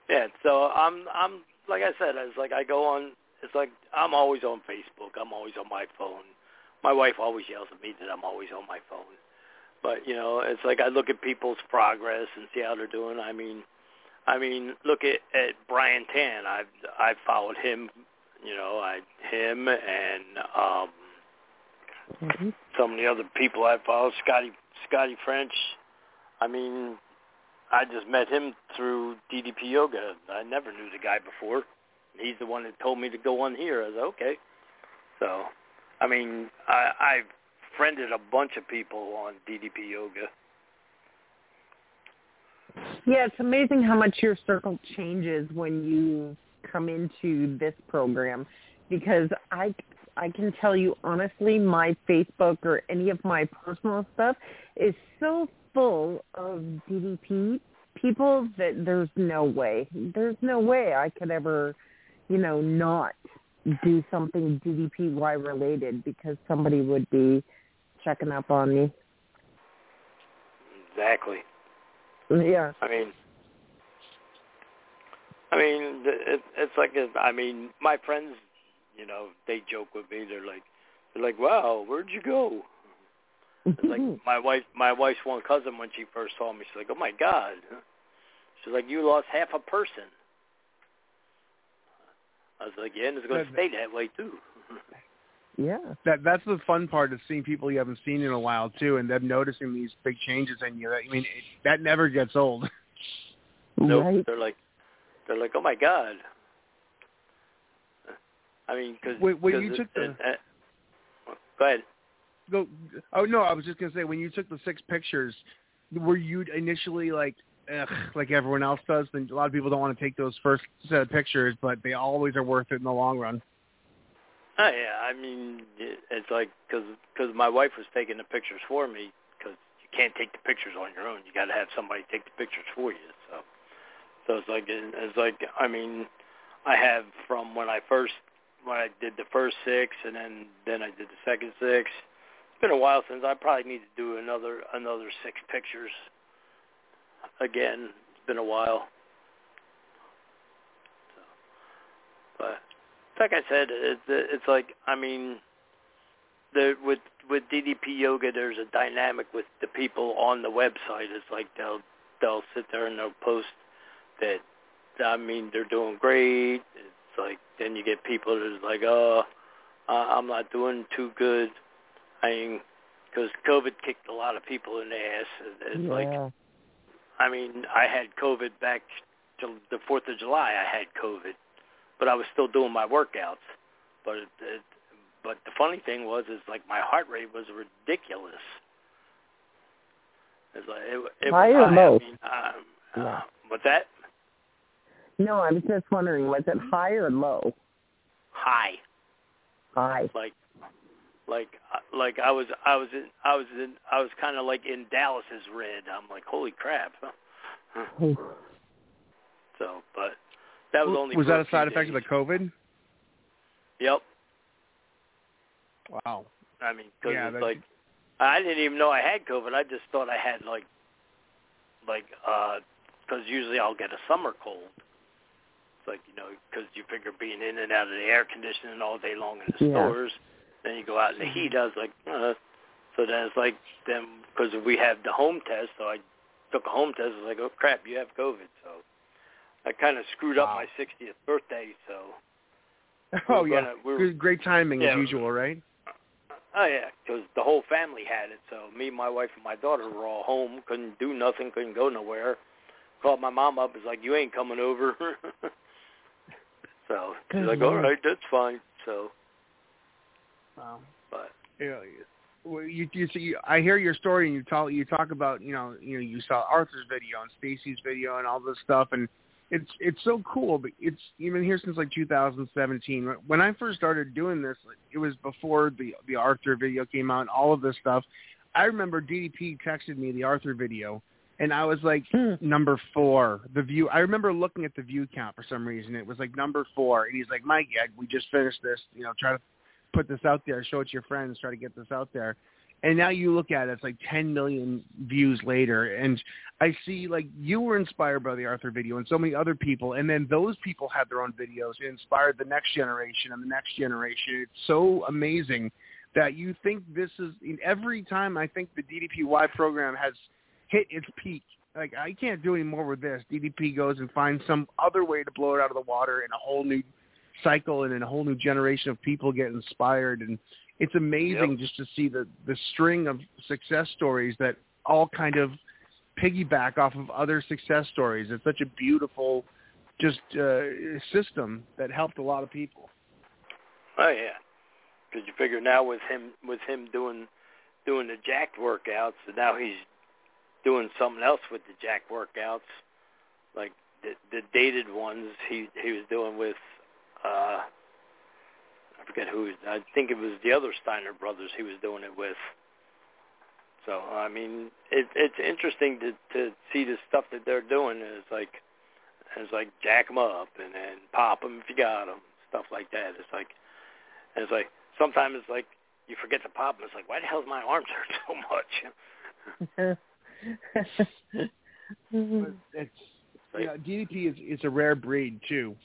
Yeah, so I'm I'm like I said, it's like I go on it's like I'm always on Facebook. I'm always on my phone. My wife always yells at me that I'm always on my phone. But, you know, it's like I look at people's progress and see how they're doing. I mean I mean, look at, at Brian Tan. I've I've followed him you know, I him and um Mhm. some of the other people I follow, Scotty Scotty French. I mean, I just met him through DDP Yoga. I never knew the guy before. He's the one that told me to go on here. I was like, okay. So, I mean, I, I've friended a bunch of people on DDP Yoga. Yeah, it's amazing how much your circle changes when you come into this program because I I can tell you honestly my Facebook or any of my personal stuff is so full of DDP people that there's no way. There's no way I could ever, you know, not do something DDPY related because somebody would be checking up on me. Exactly. Yeah. I mean, I mean, it, it's like I mean, my friends, you know, they joke with me. They're like, they're like, "Wow, where'd you go?" It's like my wife, my wife's one cousin when she first saw me, she's like, "Oh my God," she's like, "You lost half a person." I was like, "Yeah, and it's going to stay that way too." yeah. That that's the fun part of seeing people you haven't seen in a while too, and them noticing these big changes in you. I mean, it, that never gets old. Nope. Right. They're like, they're like, "Oh my God." I mean, because When- when you took the- go ahead. Go. Oh no, I was just gonna say when you took the six pictures, were you initially like, ugh, like everyone else does? Then a lot of people don't want to take those first set of pictures, but they always are worth it in the long run. Oh yeah, I mean it's like because cause my wife was taking the pictures for me because you can't take the pictures on your own. You got to have somebody take the pictures for you. So so it's like it's like I mean I have from when I first when I did the first six and then then I did the second six. It's been a while since I probably need to do another another six pictures again. It's been a while. So, but like I said, it's it's like I mean, the with with DDP Yoga, there's a dynamic with the people on the website. It's like they'll they'll sit there and they'll post that. I mean, they're doing great. It's like then you get people that's like, oh, I'm not doing too good. I mean, because COVID kicked a lot of people in the ass. It- It's yeah. like I mean, I had COVID back till the Fourth of July. I had COVID, but I was still doing my workouts. But it, it, but the funny thing was, is like my heart rate was ridiculous. It's like it, it was high. I mean, um, Yeah. uh, what's that? No, I was just wondering, was it high or low? High. High. Like, like, uh, like I was, I was in, I was in, I was kind of like in Dallas's red. I'm like, holy crap. So, but that was only was that a few side effect of the COVID? Yep. Wow. I mean, because Yeah, it's like I didn't even know I had COVID. I just thought I had like, like, because usually I'll get a summer cold. Like you know, because you figure being in and out of the air conditioning all day long in the Yeah. stores, then you go out in the heat. I was like, uh, so then it's like then because we have the home test, so I took a home test. I was like, oh crap, you have COVID. So I kind of screwed up my 60th birthday. So Oh We're yeah, gonna- we're- Good, great timing Yeah. as usual, right? Oh yeah, because the whole family had it. So me, my wife, and my daughter were all home. Couldn't do nothing. Couldn't go nowhere. Called my mom up. Was like, "You ain't coming over." so she's Good like, "All Lord. right, that's fine." So, Wow. but Yeah. Well, you, you see, I hear your story, and you talk, you talk about, you know, you know, you saw Arthur's video and Stacy's video and all this stuff, and it's it's so cool. But it's even here since like 2017. When I first started doing this, it was before the the Arthur video came out. and All of this stuff. I remember DDP texted me the Arthur video, and I was like Hmm. number four. The view. I remember looking at the view count for some reason. It was like number four, and he's like, Mike, yeah, we just finished this. You know, try to put this out there, show it to your friends, try to get this out there. And now you look at it, it's like 10 million views later, and I see like you were inspired by the Arthur video, and so many other people, and then those people had their own videos, and inspired the next generation and the next generation. It's so amazing that you think this is every time I think the DDPY program has hit its peak. Like I can't do any more with this. DDP goes and finds some other way to blow it out of the water in a whole new cycle and in a whole new generation of people get inspired and it's amazing Yep. just to see the the string of success stories that all kind of piggyback off of other success stories. It's such a beautiful just uh, system that helped a lot of people. Oh yeah, because you figure now with him with him doing doing the jacked workouts, and now he's doing something else with the jacked workouts, like the the dated ones he he was doing with uh I forget who I think it was the other Steiner brothers he was doing it with. So I mean, it, it's interesting to to see the stuff that they're doing. It's like it's like jack 'em up and then pop 'em if you got 'em, stuff like that. It's like it's like sometimes it's like you forget to pop 'em. It's like why the hell's my arms hurt so much? It's know, DDP is is a rare breed too.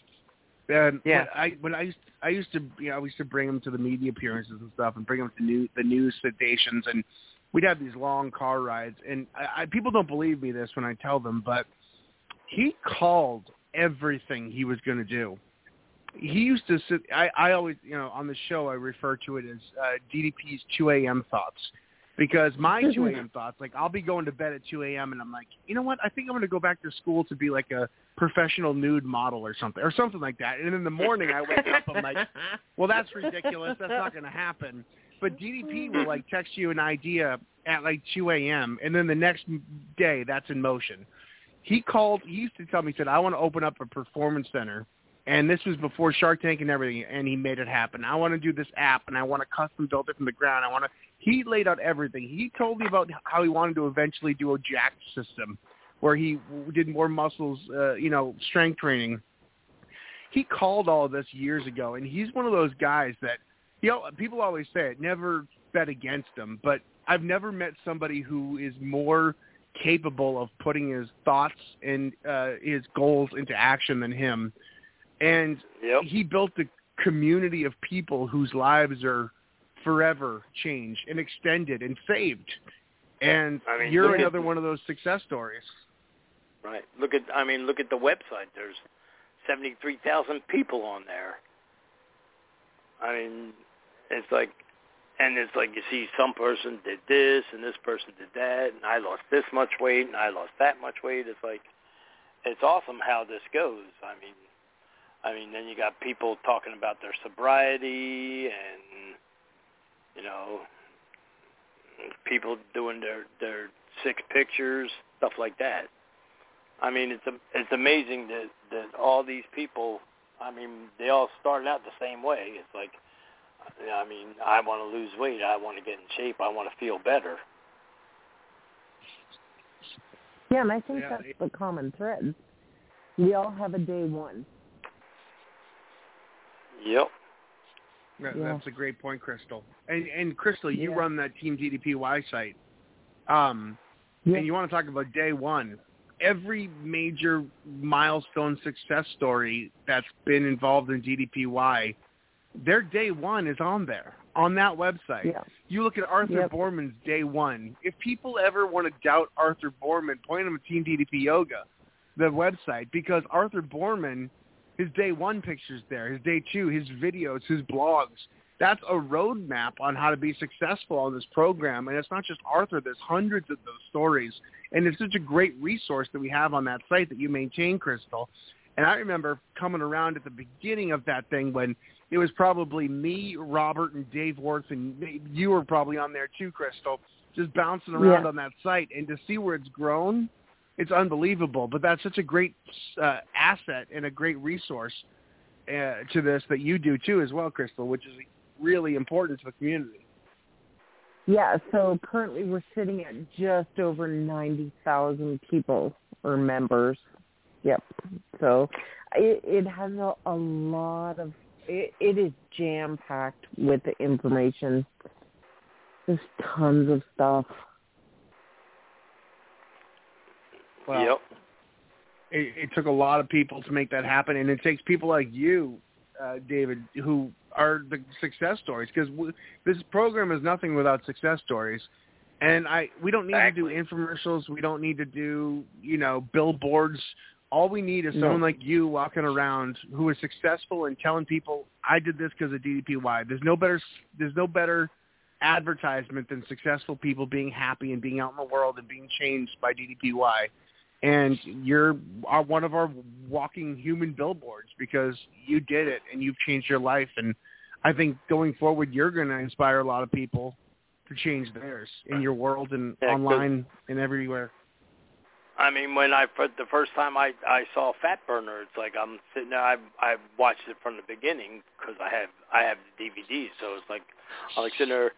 And Yeah. when I when I used I used to you know I used to bring him to the media appearances and stuff and bring him to new the news stations and we'd have these long car rides and I, I people don't believe me this when I tell them but he called everything he was going to do. He used to sit. I I always you know on the show I refer to it as uh, DDP's 2 a.m. thoughts because my 2 a.m. thoughts, like I'll be going to bed at 2 a.m. and I'm like, you know what? I think I'm going to go back to school to be like a professional nude model or something, or something like that. And in the morning I wake up, I'm like, well, that's ridiculous. That's not going to happen. But DDP will like text you an idea at like 2 a.m. and then the next day that's in motion. He called. He used to tell me, he said, I want to open up a performance center. And this was before Shark Tank and everything, and he made it happen. I want to do this app, and I want to custom build it from the ground. I want to he laid out everything. He told me about how he wanted to eventually do a jack system where he did more muscles, uh, you know, strength training. He called all of this years ago, and he's one of those guys that, you know, people always say it, never bet against him, but I've never met somebody who is more capable of putting his thoughts and uh, his goals into action than him. And Yep. he built a community of people whose lives are forever changed and extended and saved. And I mean, you're look at- another one of those success stories. Right. Look at I mean, look at the website. There's seventy three thousand people on there. I mean, it's like and it's like you see some person did this and this person did that and I lost this much weight and I lost that much weight. It's like it's awesome how this goes. I mean I mean then you got people talking about their sobriety and you know people doing their their six pictures, stuff like that. I mean, it's a, it's amazing that that all these people. I mean, they all started out the same way. It's like, I mean, I want to lose weight. I want to get in shape. I want to feel better. Yeah, and I think Yeah, that's it- the common thread. We all have a day one. Yep. That, Yeah. That's a great point, Crystal. And and Crystal, you Yeah. run that Team DDPY site. Um, Yeah. and you want to talk about day one. Every major milestone success story that's been involved in DDPY, their day one is on there, on that website. You look at Arthur Yep. Boorman's day one. If people ever want to doubt Arthur Boorman, point them to Team DDP Yoga, the website, because Arthur Boorman, his day one pictures there, his day two, his videos, his blogs. That's a roadmap on how to be successful on this program. And it's not just Arthur. There's hundreds of those stories. And it's such a great resource that we have on that site that you maintain, Crystal. And I remember coming around at the beginning of that thing when it was probably me, Robert, and Dave Worth, and you were probably on there too, Crystal, just bouncing around Yeah. on that site. And to see where it's grown, it's unbelievable. But that's such a great uh, asset and a great resource uh, to this that you do too as well, Crystal, which is really important to the community. Yeah, so currently we're sitting at just over 90,000 people or members. Yep. So it, it has a, a lot of, it, it is jam-packed with the information. There's tons of stuff. Well, yep. It, it took a lot of people to make that happen, and it takes people like you, uh, David, who are the success stories because this program is nothing without success stories. And I we don't need exactly. to do infomercials. We don't need to do you know billboards. All we need is someone No. like you walking around who is successful and telling people, "I did this because of DDPY." There's no better there's no better advertisement than successful people being happy and being out in the world and being changed by DDPY. And you're are one of our walking human billboards because you did it and you've changed your life. And I think going forward, you're going to inspire a lot of people to change theirs in your world and Yeah, online and everywhere. I mean, when I for the first time I I saw Fat Burner, it's like I'm sitting there. I I watched it from the beginning because I have I have the DVD, so it's like I'm like sitting there.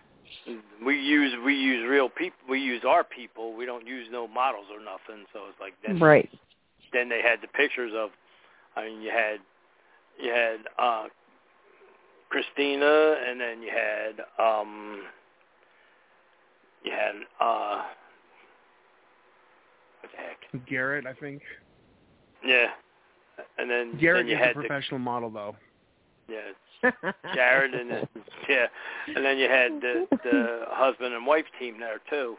We use we use real people. We use our people. We don't use no models or nothing. So it's like then Right. then they had the pictures of. I mean, you had you had uh Christina, and then you had um you had uh what the heck? Garrett, I think. Yeah. And then Garrett then you is had a professional model, though. the yeah, Jared and then yeah, and then you had the the husband and wife team there too.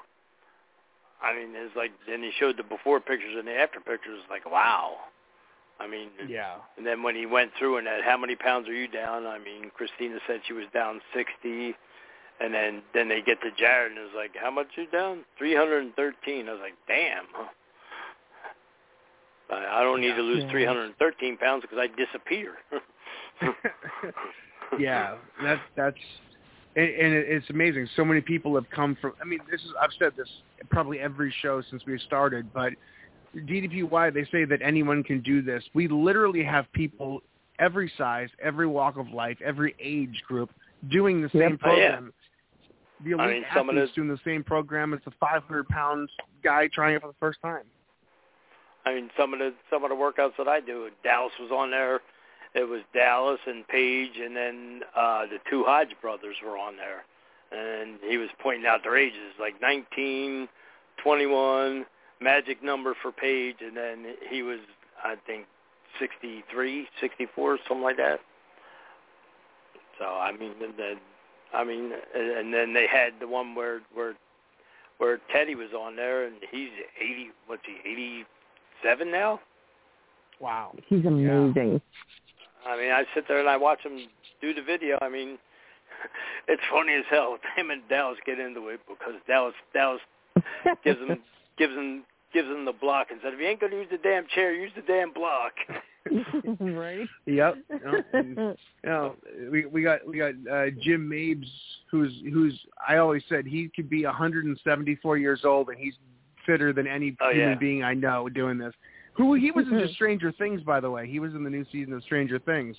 I mean, it's like then he showed the before pictures and the after pictures. Like, wow. I mean, Yeah. and then when he went through and that, how many pounds are you down? I mean, Christina said she was down sixty, and then then they get to Jared and it's like, how much are you down? Three hundred and thirteen. I was like, damn. Huh? I don't need Yeah. to lose Yeah. 313 pounds because I disappear. yeah, that's that's and, and it- it's amazing. So many people have come from. I mean, this is I've said this probably every show since we started, but DDPY they say that anyone can do this. We literally have people every size, every walk of life, every age group doing the Yep. same Oh, yeah. program. The elite I mean, some of athletes doing the same program as the 500 pound guy trying it for the first time. I mean, some of the some of the workouts that I do, Dallas was on there. It was Dallas and Paige, and then uh, the two Hodge brothers were on there, and he was pointing out their ages, like 19, 21, magic number for Paige, and then he was, I think, 63, 64, something like that. So I mean, and then, I mean, and then they had the one where where where Teddy was on there, and he's 80. What's he? 87 now. Wow. He's amazing. I mean, I sit there and I watch him do the video. I mean, it's funny as hell. Him and Dallas get into it because Dallas Dallas gives him gives him gives him the block and said, if you ain't gonna use the damn chair, use the damn block. right? Yep. Yep. you know, we we got we got uh, Jim Mabes, who's who's I always said he could be 174 years old and he's fitter than any Oh, human yeah. being I know doing this. Who he was in the Stranger Things, by the way. He was in the new season of Stranger Things.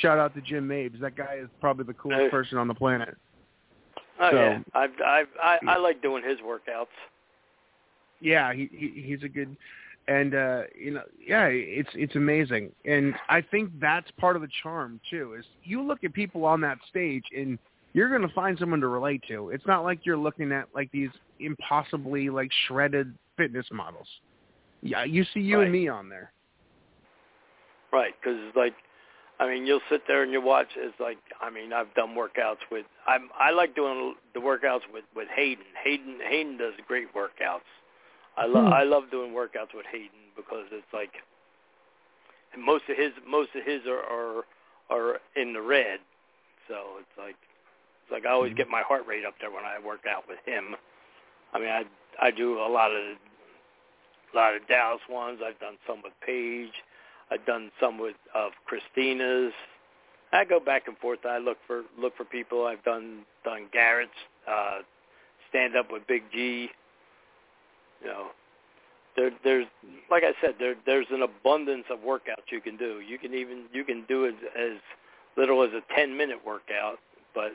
Shout out to Jim Mabes. That guy is probably the coolest Hey. person on the planet. Oh So- yeah, I I I, I like doing his workouts. Yeah, he, he he's a good and uh you know yeah it's it's amazing and i think that's part of the charm too is you look at people on that stage and you're going to find someone to relate to it's not like you're looking at like these impossibly like shredded fitness models yeah you see you and me on there Right, because like, I mean, you'll sit there and you watch. It's like, I mean, I've done workouts with. I'm I like doing the workouts with with Hayden. Hayden Hayden does great workouts. I love Hmm. I love doing workouts with Hayden because it's like most of his most of his are are, are in the red, so it's like it's like I always Mhm. get my heart rate up there when I work out with him. I mean, I I do a lot of a lot of Dallas ones. I've done some with Paige. I've done some with of Christina's. I go back and forth. I look for look for people. I've done done Garrett's uh, stand up with Big G. You know, there there's like I said there there's an abundance of workouts you can do. You can even you can do it as little as a 10 minute workout, but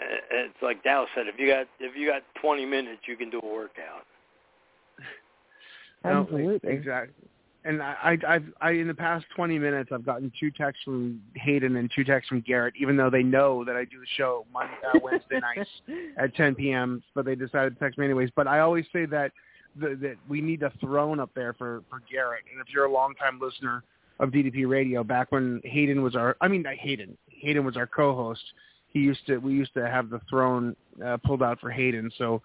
uh, it's like Dow said if you got if you got 20 minutes you can do a workout. Absolutely. No, exactly. And I, I, I've, I, in the past 20 minutes, I've gotten two texts from Hayden and two texts from Garrett, even though they know that I do the show Monday, uh, Wednesday nights at 10 p.m. But they decided to text me anyways. But I always say that the, that we need a throne up there for for Garrett. And if you're a longtime listener of DDP Radio, back when Hayden was our, I mean, not Hayden, Hayden was our co-host. He used to, we used to have the throne uh, pulled out for Hayden. So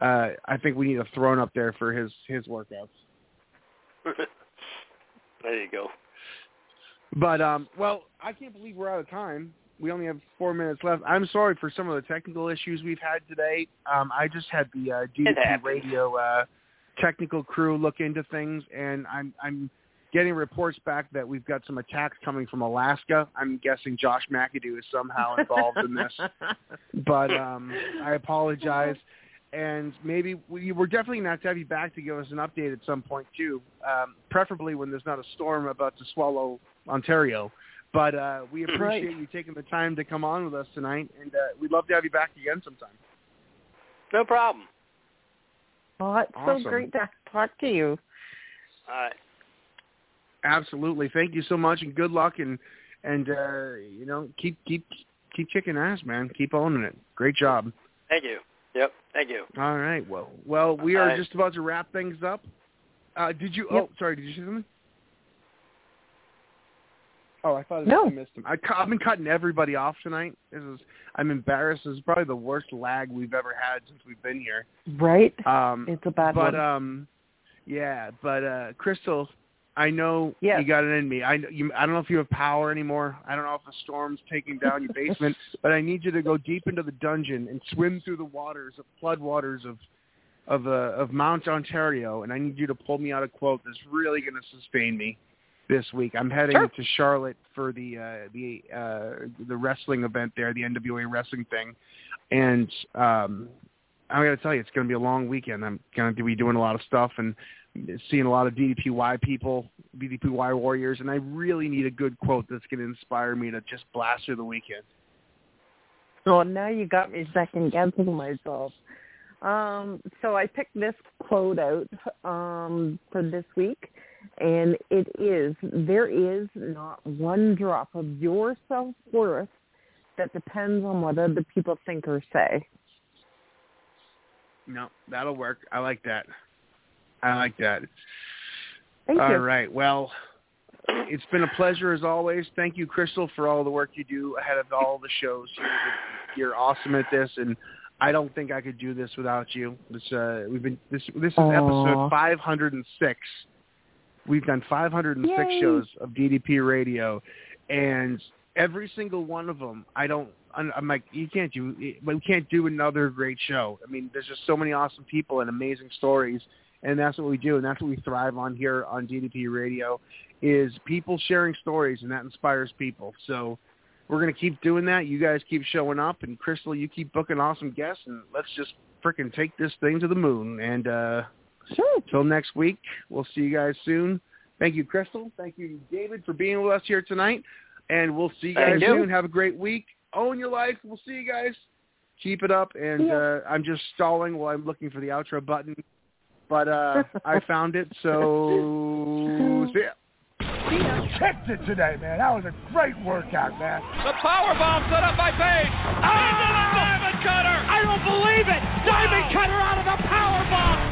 uh, I think we need a throne up there for his his workouts. there you go. But um, well, I can't believe we're out of time. We only have four minutes left. I'm sorry for some of the technical issues we've had today. Um, I just had the uh, DDP Radio uh, technical crew look into things, and I'm I'm getting reports back that we've got some attacks coming from Alaska. I'm guessing Josh McAdoo is somehow involved in this. But um, I apologize and maybe we, we're definitely going to have to have you back to give us an update at some point too, um, preferably when there's not a storm about to swallow Ontario. But uh, we appreciate Right. you taking the time to come on with us tonight, and uh, we'd love to have you back again sometime. No problem. Oh, it's Awesome. so great to talk to you. All right. Absolutely, thank you so much, and good luck, and and uh, you know keep keep keep kicking ass, man. Keep owning it. Great job. Thank you. Yep. Thank you. All right. Well, well, we are All right. just about to wrap things up. Uh, did you? Yep. Oh, sorry. Did you say something? Oh, I thought No. I missed him. I, I've been cutting everybody off tonight. This is. I'm embarrassed. This is probably the worst lag we've ever had since we've been here. Right? Um, It's a bad but one. um, yeah. But uh, Crystal, I know you got it in me. I know you. I don't know if you have power anymore. I don't know if the storm's taking down your basement. but I need you to go deep into the dungeon and swim through the waters, of flood waters of of uh, of Mount Ontario, and I need you to pull me out a quote that's really going to sustain me this week. I'm heading Sure. to Charlotte for the uh, the uh, the wrestling event there, the NWA wrestling thing, and um, I got to tell you, it's going to be a long weekend. I'm going to be doing a lot of stuff and seeing a lot of DDPY people, DDPY warriors, and I really need a good quote that's going to inspire me to just blast through the weekend. Well, now you got me second guessing myself. Um, so I picked this quote out um, for this week, and it is, there is not one drop of your self-worth that depends on what other people think or say. No, that'll work. I like that. I like that. Thank All you. right. Well, it's been a pleasure as always. Thank you, Crystal, for all the work you do ahead of all the shows. You're, awesome at this, and I don't think I could do this without you. This uh, we've been this this is episode 506. We've done 506 Yay. shows of DDP Radio, and every single one of them, I don't. I'm, I'm like, you can't do, we can't do another great show. I mean, there's just so many awesome people and amazing stories, and that's what we do, and that's what we thrive on here on DDP Radio, is people sharing stories, and that inspires people. So we're gonna keep doing that. You guys keep showing up, and Crystal, you keep booking awesome guests, and let's just freaking take this thing to the moon. And uh Sure. Till next week, we'll see you guys soon. Thank you, Crystal. Thank you, David, for being with us here tonight. And we'll see you guys Thank you. soon. Have a great week. Own your life. We'll see you guys. Keep it up. And Yeah. uh, I'm just stalling while I'm looking for the outro button. But uh, I found it, so see ya. Kicked it today, man. That was a great workout, man. The power bomb set up by Page. Into the diamond cutter. I don't believe it. Diamond cutter out of the power bomb.